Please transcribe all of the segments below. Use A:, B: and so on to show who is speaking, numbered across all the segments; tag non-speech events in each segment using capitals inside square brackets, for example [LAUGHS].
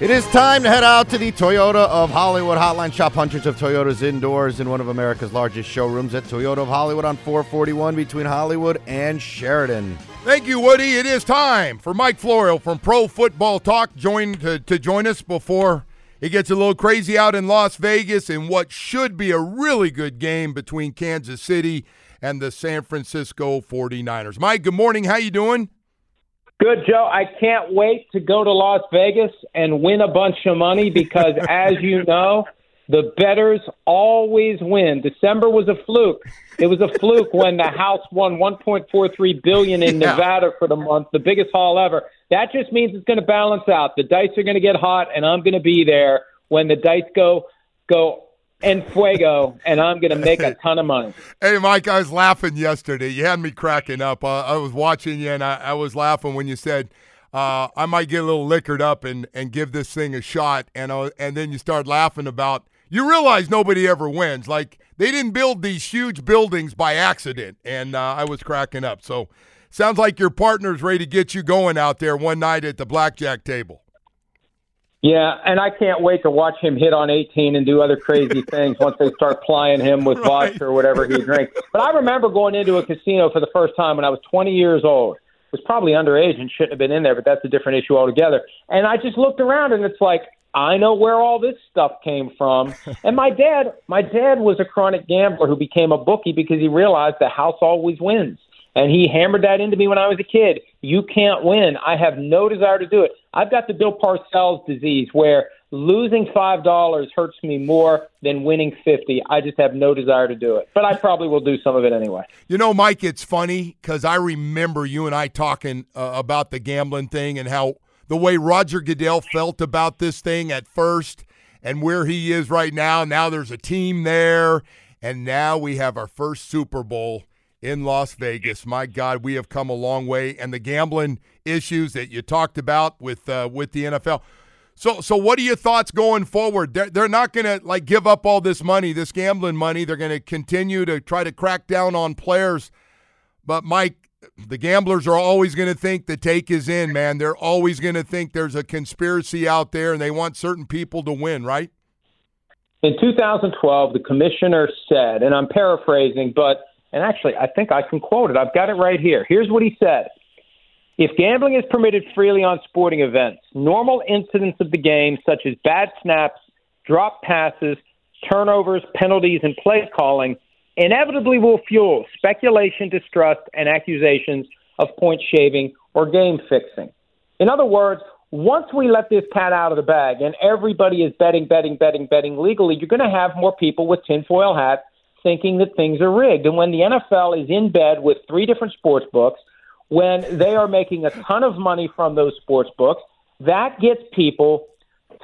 A: It is time to head out to the Toyota of Hollywood hotline. Shop hundreds of Toyotas indoors in one of America's largest showrooms at Toyota of Hollywood on 441 between Hollywood and Sheridan.
B: Thank you, Woody. It is time for Mike Florio from Pro Football Talk join to, to join us before it gets a little crazy out in Las Vegas in what should be a really good game between Kansas City and the San Francisco 49ers. Mike, good morning. How you doing?
C: Good, Joe. I can't wait to go to Las Vegas and win a bunch of money because, [LAUGHS] as you know, the bettors always win. December was a fluke. It was a fluke when the House won 1.43 billion in
B: Yeah.
C: Nevada for the month, the biggest haul ever. That just means it's going to balance out. The dice are going to get hot, and I'm going to be there when the dice go go en fuego, and I'm going to make a ton of money. [LAUGHS]
B: Hey, Mike, I was laughing yesterday. You had me cracking up. Uh, I was watching you, and I, I was laughing when you said, uh, I might get a little liquored up and, and give this thing a shot. And, I, and then you start laughing about, you realize nobody ever wins. Like, they didn't build these huge buildings by accident. And uh, I was cracking up. So, sounds like your partner's ready to get you going out there one night at the blackjack table.
C: Yeah, and I can't wait to watch him hit on 18 and do other crazy [LAUGHS] things once they start plying him with
B: Right.
C: vodka or whatever he drinks. But I remember going into a casino for the first time when I was 20 years old. Was probably underage and shouldn't have been in there, but that's a different issue altogether. And I just looked around and it's like I know where all this stuff came from. [LAUGHS] And my dad, my dad was a chronic gambler who became a bookie because he realized the house always wins. And he hammered that into me when I was a kid. You can't win. I have no desire to do it. I've got the Bill Parcells disease where losing five dollars hurts me more than winning fifty. I just have no desire to do it. But I probably will do some of it anyway.
B: You know, Mike, it's funny because I remember you and I talking uh, about the gambling thing and how the way Roger Goodell felt about this thing at first and where he is right now. Now there's a team there, and now we have our first Super Bowl in Las Vegas. My God, we have come a long way, and the gambling issues that you talked about with uh, with the NFL. So, so what are your thoughts going forward? They're, they're not going to like give up all this money, this gambling money. They're going to continue to try to crack down on players. But Mike, the gamblers are always going to think the take is in, man. They're always going to think there's a conspiracy out there, and they want certain people to win, right?
C: In 2012, the commissioner said, and I'm paraphrasing, but and actually I think I can quote it. I've got it right here. Here's what he said. If gambling is permitted freely on sporting events, normal incidents of the game, such as bad snaps, drop passes, turnovers, penalties, and play calling, inevitably will fuel speculation, distrust, and accusations of point shaving or game fixing. In other words, once we let this cat out of the bag and everybody is betting, betting, betting, betting legally, you're going to have more people with tinfoil hats thinking that things are rigged. And when the NFL is in bed with three different sports books, when they are making a ton of money from those sports books, that gets people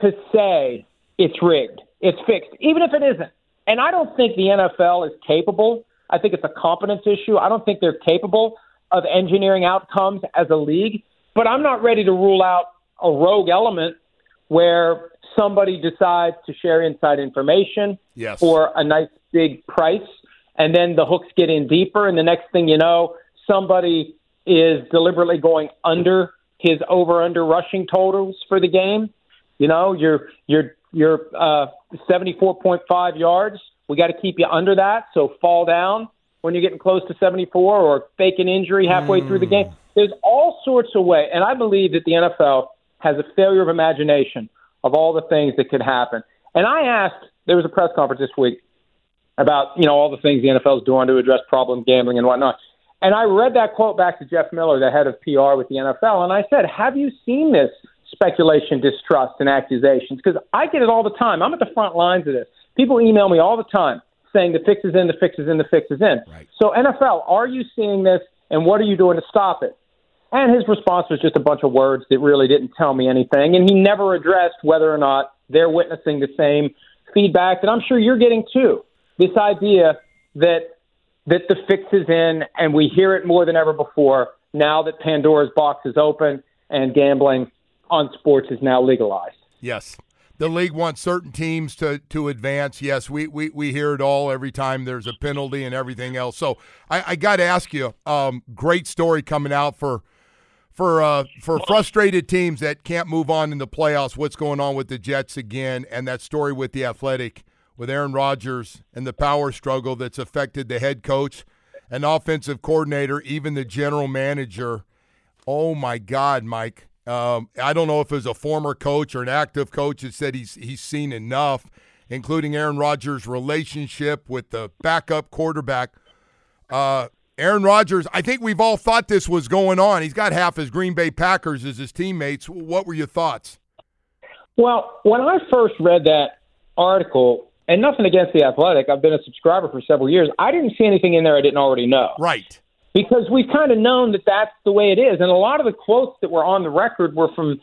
C: to say it's rigged, it's fixed, even if it isn't. And I don't think the NFL is capable. I think it's a competence issue. I don't think they're capable of engineering outcomes as a league. But I'm not ready to rule out a rogue element where somebody decides to share inside information
B: Yes.
C: for a nice big price, and then the hooks get in deeper, and the next thing you know, somebody is deliberately going under his over under rushing totals for the game. You know, you're you're you're uh, 74.5 yards. We got to keep you under that, so fall down when you're getting close to 74, or fake an injury halfway through the game. There's all sorts of ways, and I believe that the NFL has a failure of imagination of all the things that could happen. And I asked, there was a press conference this week about you know all the things the NFL is doing to address problem gambling and whatnot. And I read that quote back to Jeff Miller, the head of PR with the NFL, and I said, "Have you seen this speculation, distrust, and accusations? Because I get it all the time. I'm at the front lines of this. People email me all the time saying the fix is in, the fix is in, the fix is in.
B: Right.
C: So NFL, are you seeing this, and what are you doing to stop it? And his response was just a bunch of words that really didn't tell me anything. And he never addressed whether or not they're witnessing the same feedback that I'm sure you're getting too. This idea that that the fix is in, and we hear it more than ever before now that Pandora's box is open and gambling on sports is now legalized.
B: Yes. The league wants certain teams to, to advance. Yes, we, we, we hear it all every time there's a penalty and everything else. So I, I got to ask you, um, great story coming out for for uh, for frustrated teams that can't move on in the playoffs. What's going on with the Jets again, and that story with the Athletic with Aaron Rodgers and the power struggle that's affected the head coach an offensive coordinator, even the general manager. Oh my God, Mike! Um, I don't know if it was a former coach or an active coach that said he's he's seen enough, including Aaron Rodgers' relationship with the backup quarterback. Uh, Aaron Rodgers, I think we've all thought this was going on. He's got half his Green Bay Packers as his teammates. What were your thoughts?
C: Well, when I first read that article, and nothing against the Athletic, I've been a subscriber for several years. I didn't see anything in there I didn't already know.
B: Right.
C: Because we've kind of known that that's the way it is. And a lot of the quotes that were on the record were from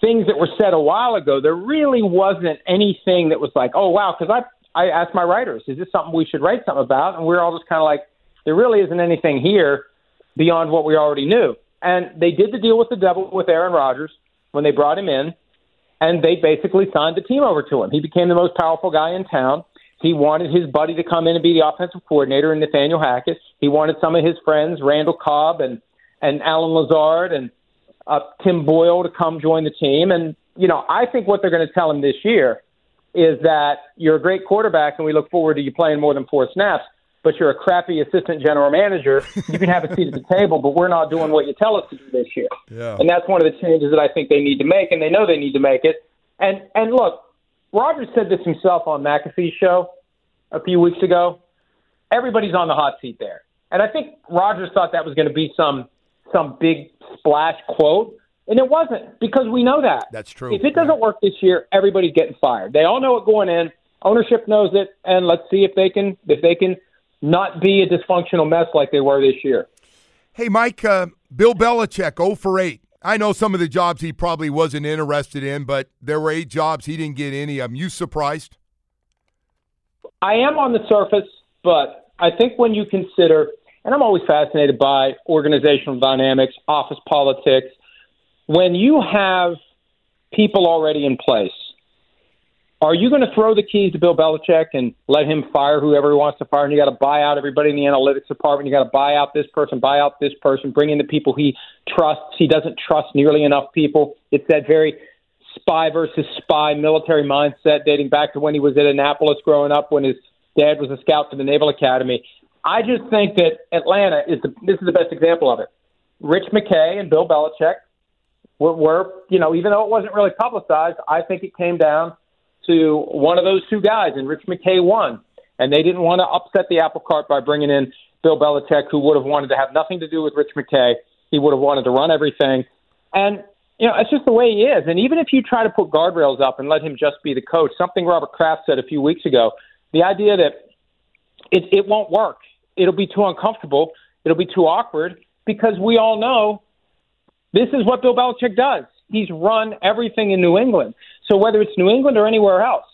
C: things that were said a while ago. There really wasn't anything that was like, oh, wow. Because I, I asked my writers, is this something we should write something about? And we we're all just kind of like, there really isn't anything here beyond what we already knew. And they did the deal with the devil with Aaron Rodgers when they brought him in, and they basically signed the team over to him. He became the most powerful guy in town. He wanted his buddy to come in and be the offensive coordinator, and Nathaniel Hackett. He wanted some of his friends, Randall Cobb and and Allen Lazard and uh, Tim Boyle, to come join the team. And you know, I think what they're going to tell him this year is that you're a great quarterback, and we look forward to you playing more than four snaps but you're a crappy assistant general manager, you can have a seat at the table, but we're not doing what you tell us to do this year.
B: Yeah.
C: And that's one of the changes that I think they need to make, and they know they need to make it. And and look, Rodgers said this himself on McAfee's show a few weeks ago. Everybody's on the hot seat there, and I think Rodgers thought that was going to be some some big splash quote, and it wasn't because we know that.
B: That's true.
C: If it doesn't work this year, everybody's getting fired. They all know it going in. Ownership knows it, and let's see if they can if they can not be a dysfunctional mess like they were this year.
B: Hey, Mike, uh, Bill Belichick, 0 for 8. I know some of the jobs he probably wasn't interested in, but there were eight jobs he didn't get any. Am you surprised?
C: I am on the surface, but I think when you consider, and I'm always fascinated by organizational dynamics, office politics, when you have people already in place are you going to throw the keys to Bill Belichick and let him fire whoever he wants to fire? And you got to buy out everybody in the analytics department. You got to buy out this person, buy out this person, bring in the people he trusts. He doesn't trust nearly enough people. It's that very spy versus spy military mindset dating back to when he was at Annapolis growing up when his dad was a scout for the Naval Academy. I just think that Atlanta is the, this is the best example of it. Rich McKay and Bill Belichick were, were, you know, even though it wasn't really publicized, I think it came down to one of those two guys, and Rich McKay won. And they didn't want to upset the apple cart by bringing in Bill Belichick, who would have wanted to have nothing to do with Rich McKay. He would have wanted to run everything. And, you know, it's just the way he is. And even if you try to put guardrails up and let him just be the coach, something Robert Kraft said a few weeks ago, the idea that it, it won't work, it'll be too uncomfortable, it'll be too awkward, because we all know this is what Bill Belichick does. He's run everything in New England. So whether it's New England or anywhere else,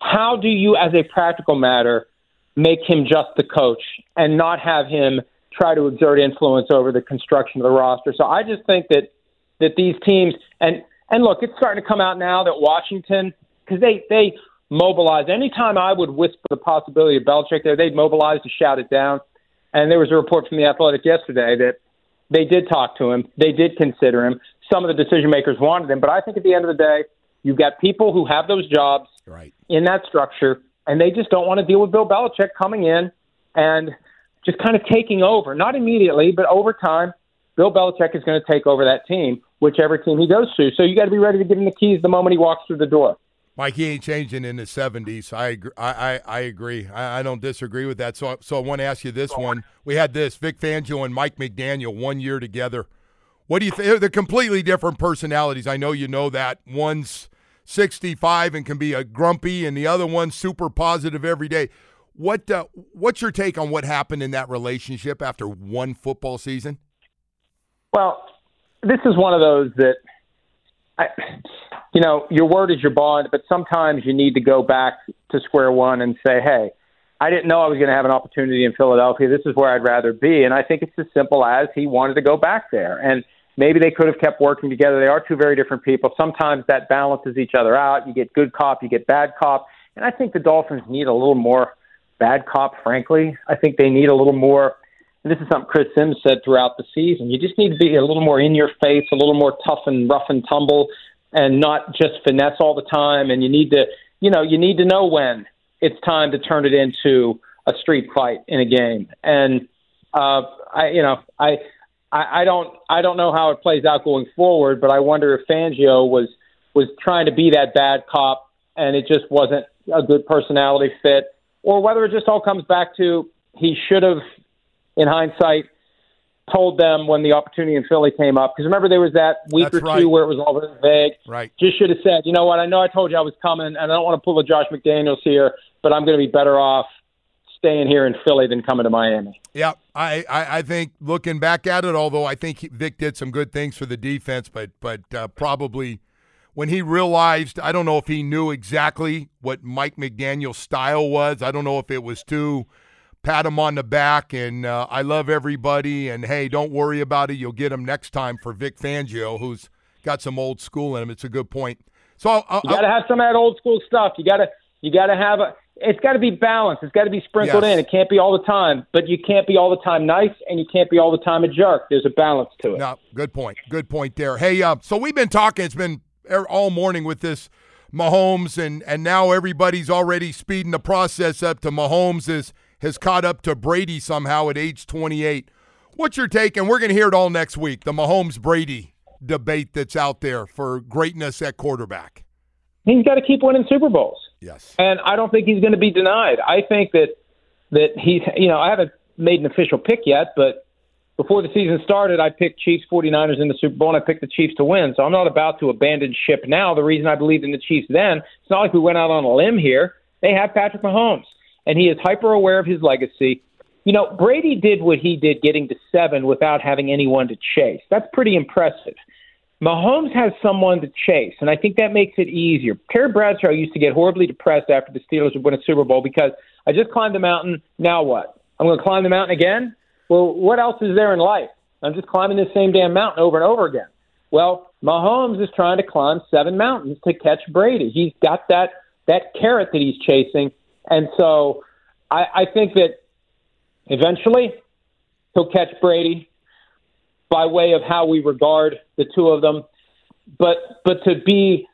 C: how do you, as a practical matter, make him just the coach and not have him try to exert influence over the construction of the roster? So I just think that that these teams and and look, it's starting to come out now that Washington because they they mobilize. Anytime I would whisper the possibility of Belichick there, they'd mobilize to shout it down. And there was a report from the Athletic yesterday that they did talk to him, they did consider him. Some of the decision makers wanted him, but I think at the end of the day You've got people who have those jobs
B: right.
C: in that structure, and they just don't want to deal with Bill Belichick coming in and just kind of taking over. Not immediately, but over time, Bill Belichick is going to take over that team, whichever team he goes to. So you got to be ready to give him the keys the moment he walks through the door.
B: Mike, he ain't changing in the '70s. I agree. I, I, I agree. I, I, don't disagree with that. So, so I want to ask you this one. We had this Vic Fangio and Mike McDaniel one year together. What do you think? They're completely different personalities. I know you know that. One's 65 and can be a grumpy, and the other one's super positive every day. What uh, what's your take on what happened in that relationship after one football season?
C: Well, this is one of those that, I, you know, your word is your bond, but sometimes you need to go back to square one and say, hey, I didn't know I was going to have an opportunity in Philadelphia. This is where I'd rather be. And I think it's as simple as he wanted to go back there. And maybe they could have kept working together. They are two very different people. Sometimes that balances each other out. You get good cop, you get bad cop. And I think the Dolphins need a little more bad cop, frankly. I think they need a little more. And this is something Chris Sims said throughout the season. You just need to be a little more in your face, a little more tough and rough and tumble, and not just finesse all the time. And you need to, you know, you need to know when it's time to turn it into a street fight in a game. And uh, I, you know, I, I, I don't, I don't know how it plays out going forward, but I wonder if Fangio was was trying to be that bad cop, and it just wasn't a good personality fit, or whether it just all comes back to he should have, in hindsight, told them when the opportunity in Philly came up. Because remember, there was that week
B: That's
C: or
B: right.
C: two where it was all very vague.
B: Right.
C: Just should have said, you know what? I know I told you I was coming, and I don't want to pull a Josh McDaniels here, but I'm going to be better off staying here in Philly than coming to Miami.
B: Yeah, I, I, I think looking back at it, although I think he- Vic did some good things for the defense, but but uh, probably when he realized, I don't know if he knew exactly what Mike McDaniel's style was. I don't know if it was to pat him on the back and uh, I love everybody and hey, don't worry about it, you'll get him next time for Vic Fangio, who's got some old school in him. It's a good point. So I'll, I'll,
C: You got to have some of that old school stuff. You got to you got to have a. It's got to be balanced. It's got to be sprinkled
B: Yes.
C: in. It can't be all the time, but you can't be all the time nice, and you can't be all the time a jerk. There's a balance to it.
B: No, good point. Good point there. Hey, uh, so we've been talking. It's been er- all morning with this Mahomes, and and now everybody's already speeding the process up to Mahomes is has caught up to Brady somehow at age 28. What's your take? And we're going to hear it all next week. The Mahomes Brady debate that's out there for greatness at quarterback.
C: He's got to keep winning Super Bowls.
B: Yes.
C: and I don't think he's going to be denied. I think that that he's you know I haven't made an official pick yet, but before the season started, I picked Chiefs 49ers in the Super Bowl, and I picked the Chiefs to win. So I'm not about to abandon ship now. The reason I believed in the Chiefs then, it's not like we went out on a limb here. They have Patrick Mahomes, and he is hyper aware of his legacy. You know, Brady did what he did, getting to seven without having anyone to chase. That's pretty impressive. Mahomes has someone to chase, and I think that makes it easier. Terry Bradshaw used to get horribly depressed after the Steelers would win a Super Bowl because I just climbed the mountain. Now what? I'm going to climb the mountain again? Well, what else is there in life? I'm just climbing the same damn mountain over and over again. Well, Mahomes is trying to climb seven mountains to catch Brady. He's got that that carrot that he's chasing, and so I, I think that eventually he'll catch Brady by way of how we regard the two of them. But but to be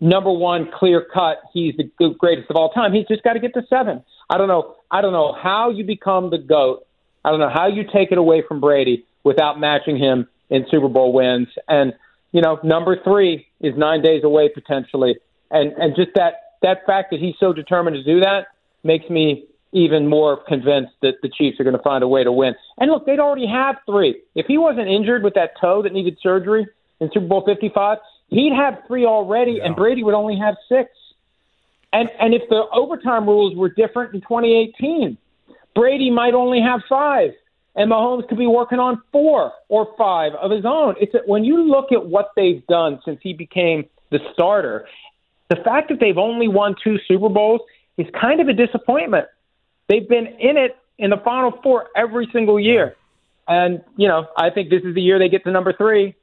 C: number one, clear cut, he's the greatest of all time. He's just got to get to seven. I don't know. I don't know how you become the goat. I don't know how you take it away from Brady without matching him in Super Bowl wins. And you know, number three is nine days away potentially. And and just that that fact that he's so determined to do that makes me even more convinced that the Chiefs are going to find a way to win. And look, they'd already have three. If he wasn't injured with that toe that needed surgery in Super Bowl 55, he'd have three already, and Brady would only have six. And and if the overtime rules were different in 2018, Brady might only have five, and Mahomes could be working on four or five of his own. It's a, when you look at what they've done since he became the starter, the fact that they've only won two Super Bowls is kind of a disappointment. They've been in it in the Final Four every single year, and you know I think this is the year they get to number three,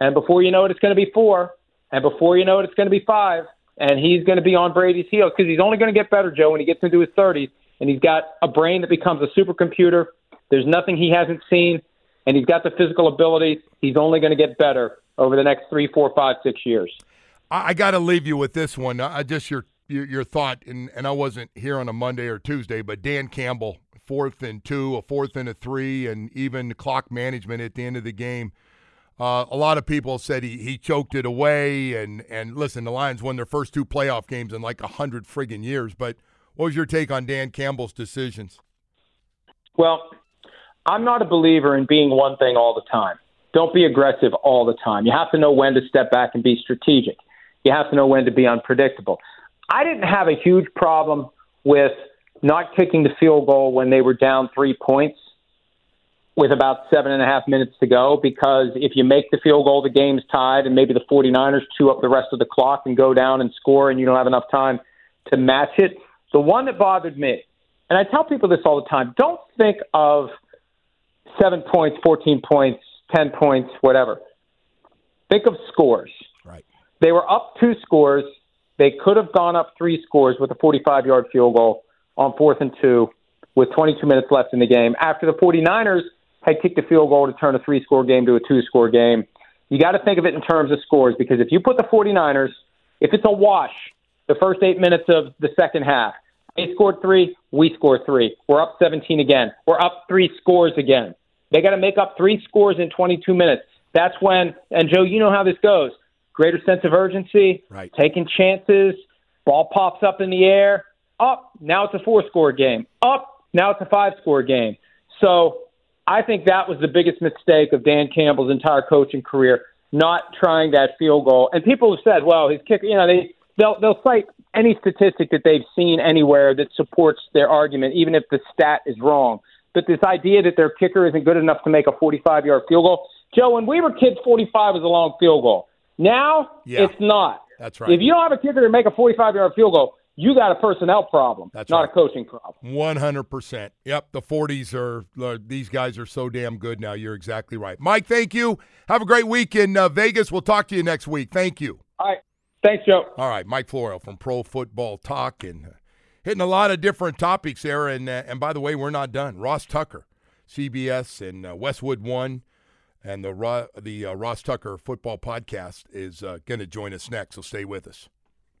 C: and before you know it, it's going to be four, and before you know it, it's going to be five, and he's going to be on Brady's heels because he's only going to get better, Joe, when he gets into his 30s, and he's got a brain that becomes a supercomputer. There's nothing he hasn't seen, and he's got the physical ability. He's only going to get better over the next three, four, five, six years.
B: I, I got to leave you with this one. Uh, just your, your your thought, and and I wasn't here on a Monday or Tuesday, but Dan Campbell, fourth and two, a fourth and a three, and even clock management at the end of the game. Uh, a lot of people said he, he choked it away, and and listen, the Lions won their first two playoff games in like a hundred friggin' years. But what was your take on Dan Campbell's decisions?
C: Well, I'm not a believer in being one thing all the time. Don't be aggressive all the time. You have to know when to step back and be strategic. You have to know when to be unpredictable. I didn't have a huge problem with not kicking the field goal when they were down three points with about seven and a half minutes to go because if you make the field goal, the game's tied, and maybe the 49ers chew up the rest of the clock and go down and score, and you don't have enough time to match it. The one that bothered me, and I tell people this all the time don't think of seven points, 14 points, 10 points, whatever. Think of scores.
B: Right.
C: They were up two scores. They could have gone up three scores with a 45 yard field goal on fourth and two with 22 minutes left in the game. After the 49ers had kicked a field goal to turn a three score game to a two score game, you got to think of it in terms of scores because if you put the 49ers, if it's a wash, the first eight minutes of the second half, they scored three, we scored three. We're up 17 again. We're up three scores again. They got to make up three scores in 22 minutes. That's when, and Joe, you know how this goes. Greater sense of urgency,
B: right.
C: taking chances, ball pops up in the air, up, now it's a four score game, up, now it's a five score game. So I think that was the biggest mistake of Dan Campbell's entire coaching career, not trying that field goal. And people have said, well, his kicker, you know, they, they'll, they'll cite any statistic that they've seen anywhere that supports their argument, even if the stat is wrong. But this idea that their kicker isn't good enough to make a 45 yard field goal, Joe, when we were kids, 45 was a long field goal. Now
B: yeah,
C: it's not.
B: That's right.
C: If you don't have a kicker to make a 45 yard field goal, you got a personnel problem.
B: That's
C: not
B: right.
C: a coaching problem.
B: One hundred percent. Yep, the forties are uh, these guys are so damn good now. You're exactly right, Mike. Thank you. Have a great week in uh, Vegas. We'll talk to you next week. Thank you.
C: All right. Thanks, Joe.
B: All right, Mike Florio from Pro Football Talk and uh, hitting a lot of different topics there. And uh, and by the way, we're not done. Ross Tucker, CBS and uh, Westwood One, and the Ro- the uh, Ross Tucker Football Podcast is uh, going to join us next. So stay with us.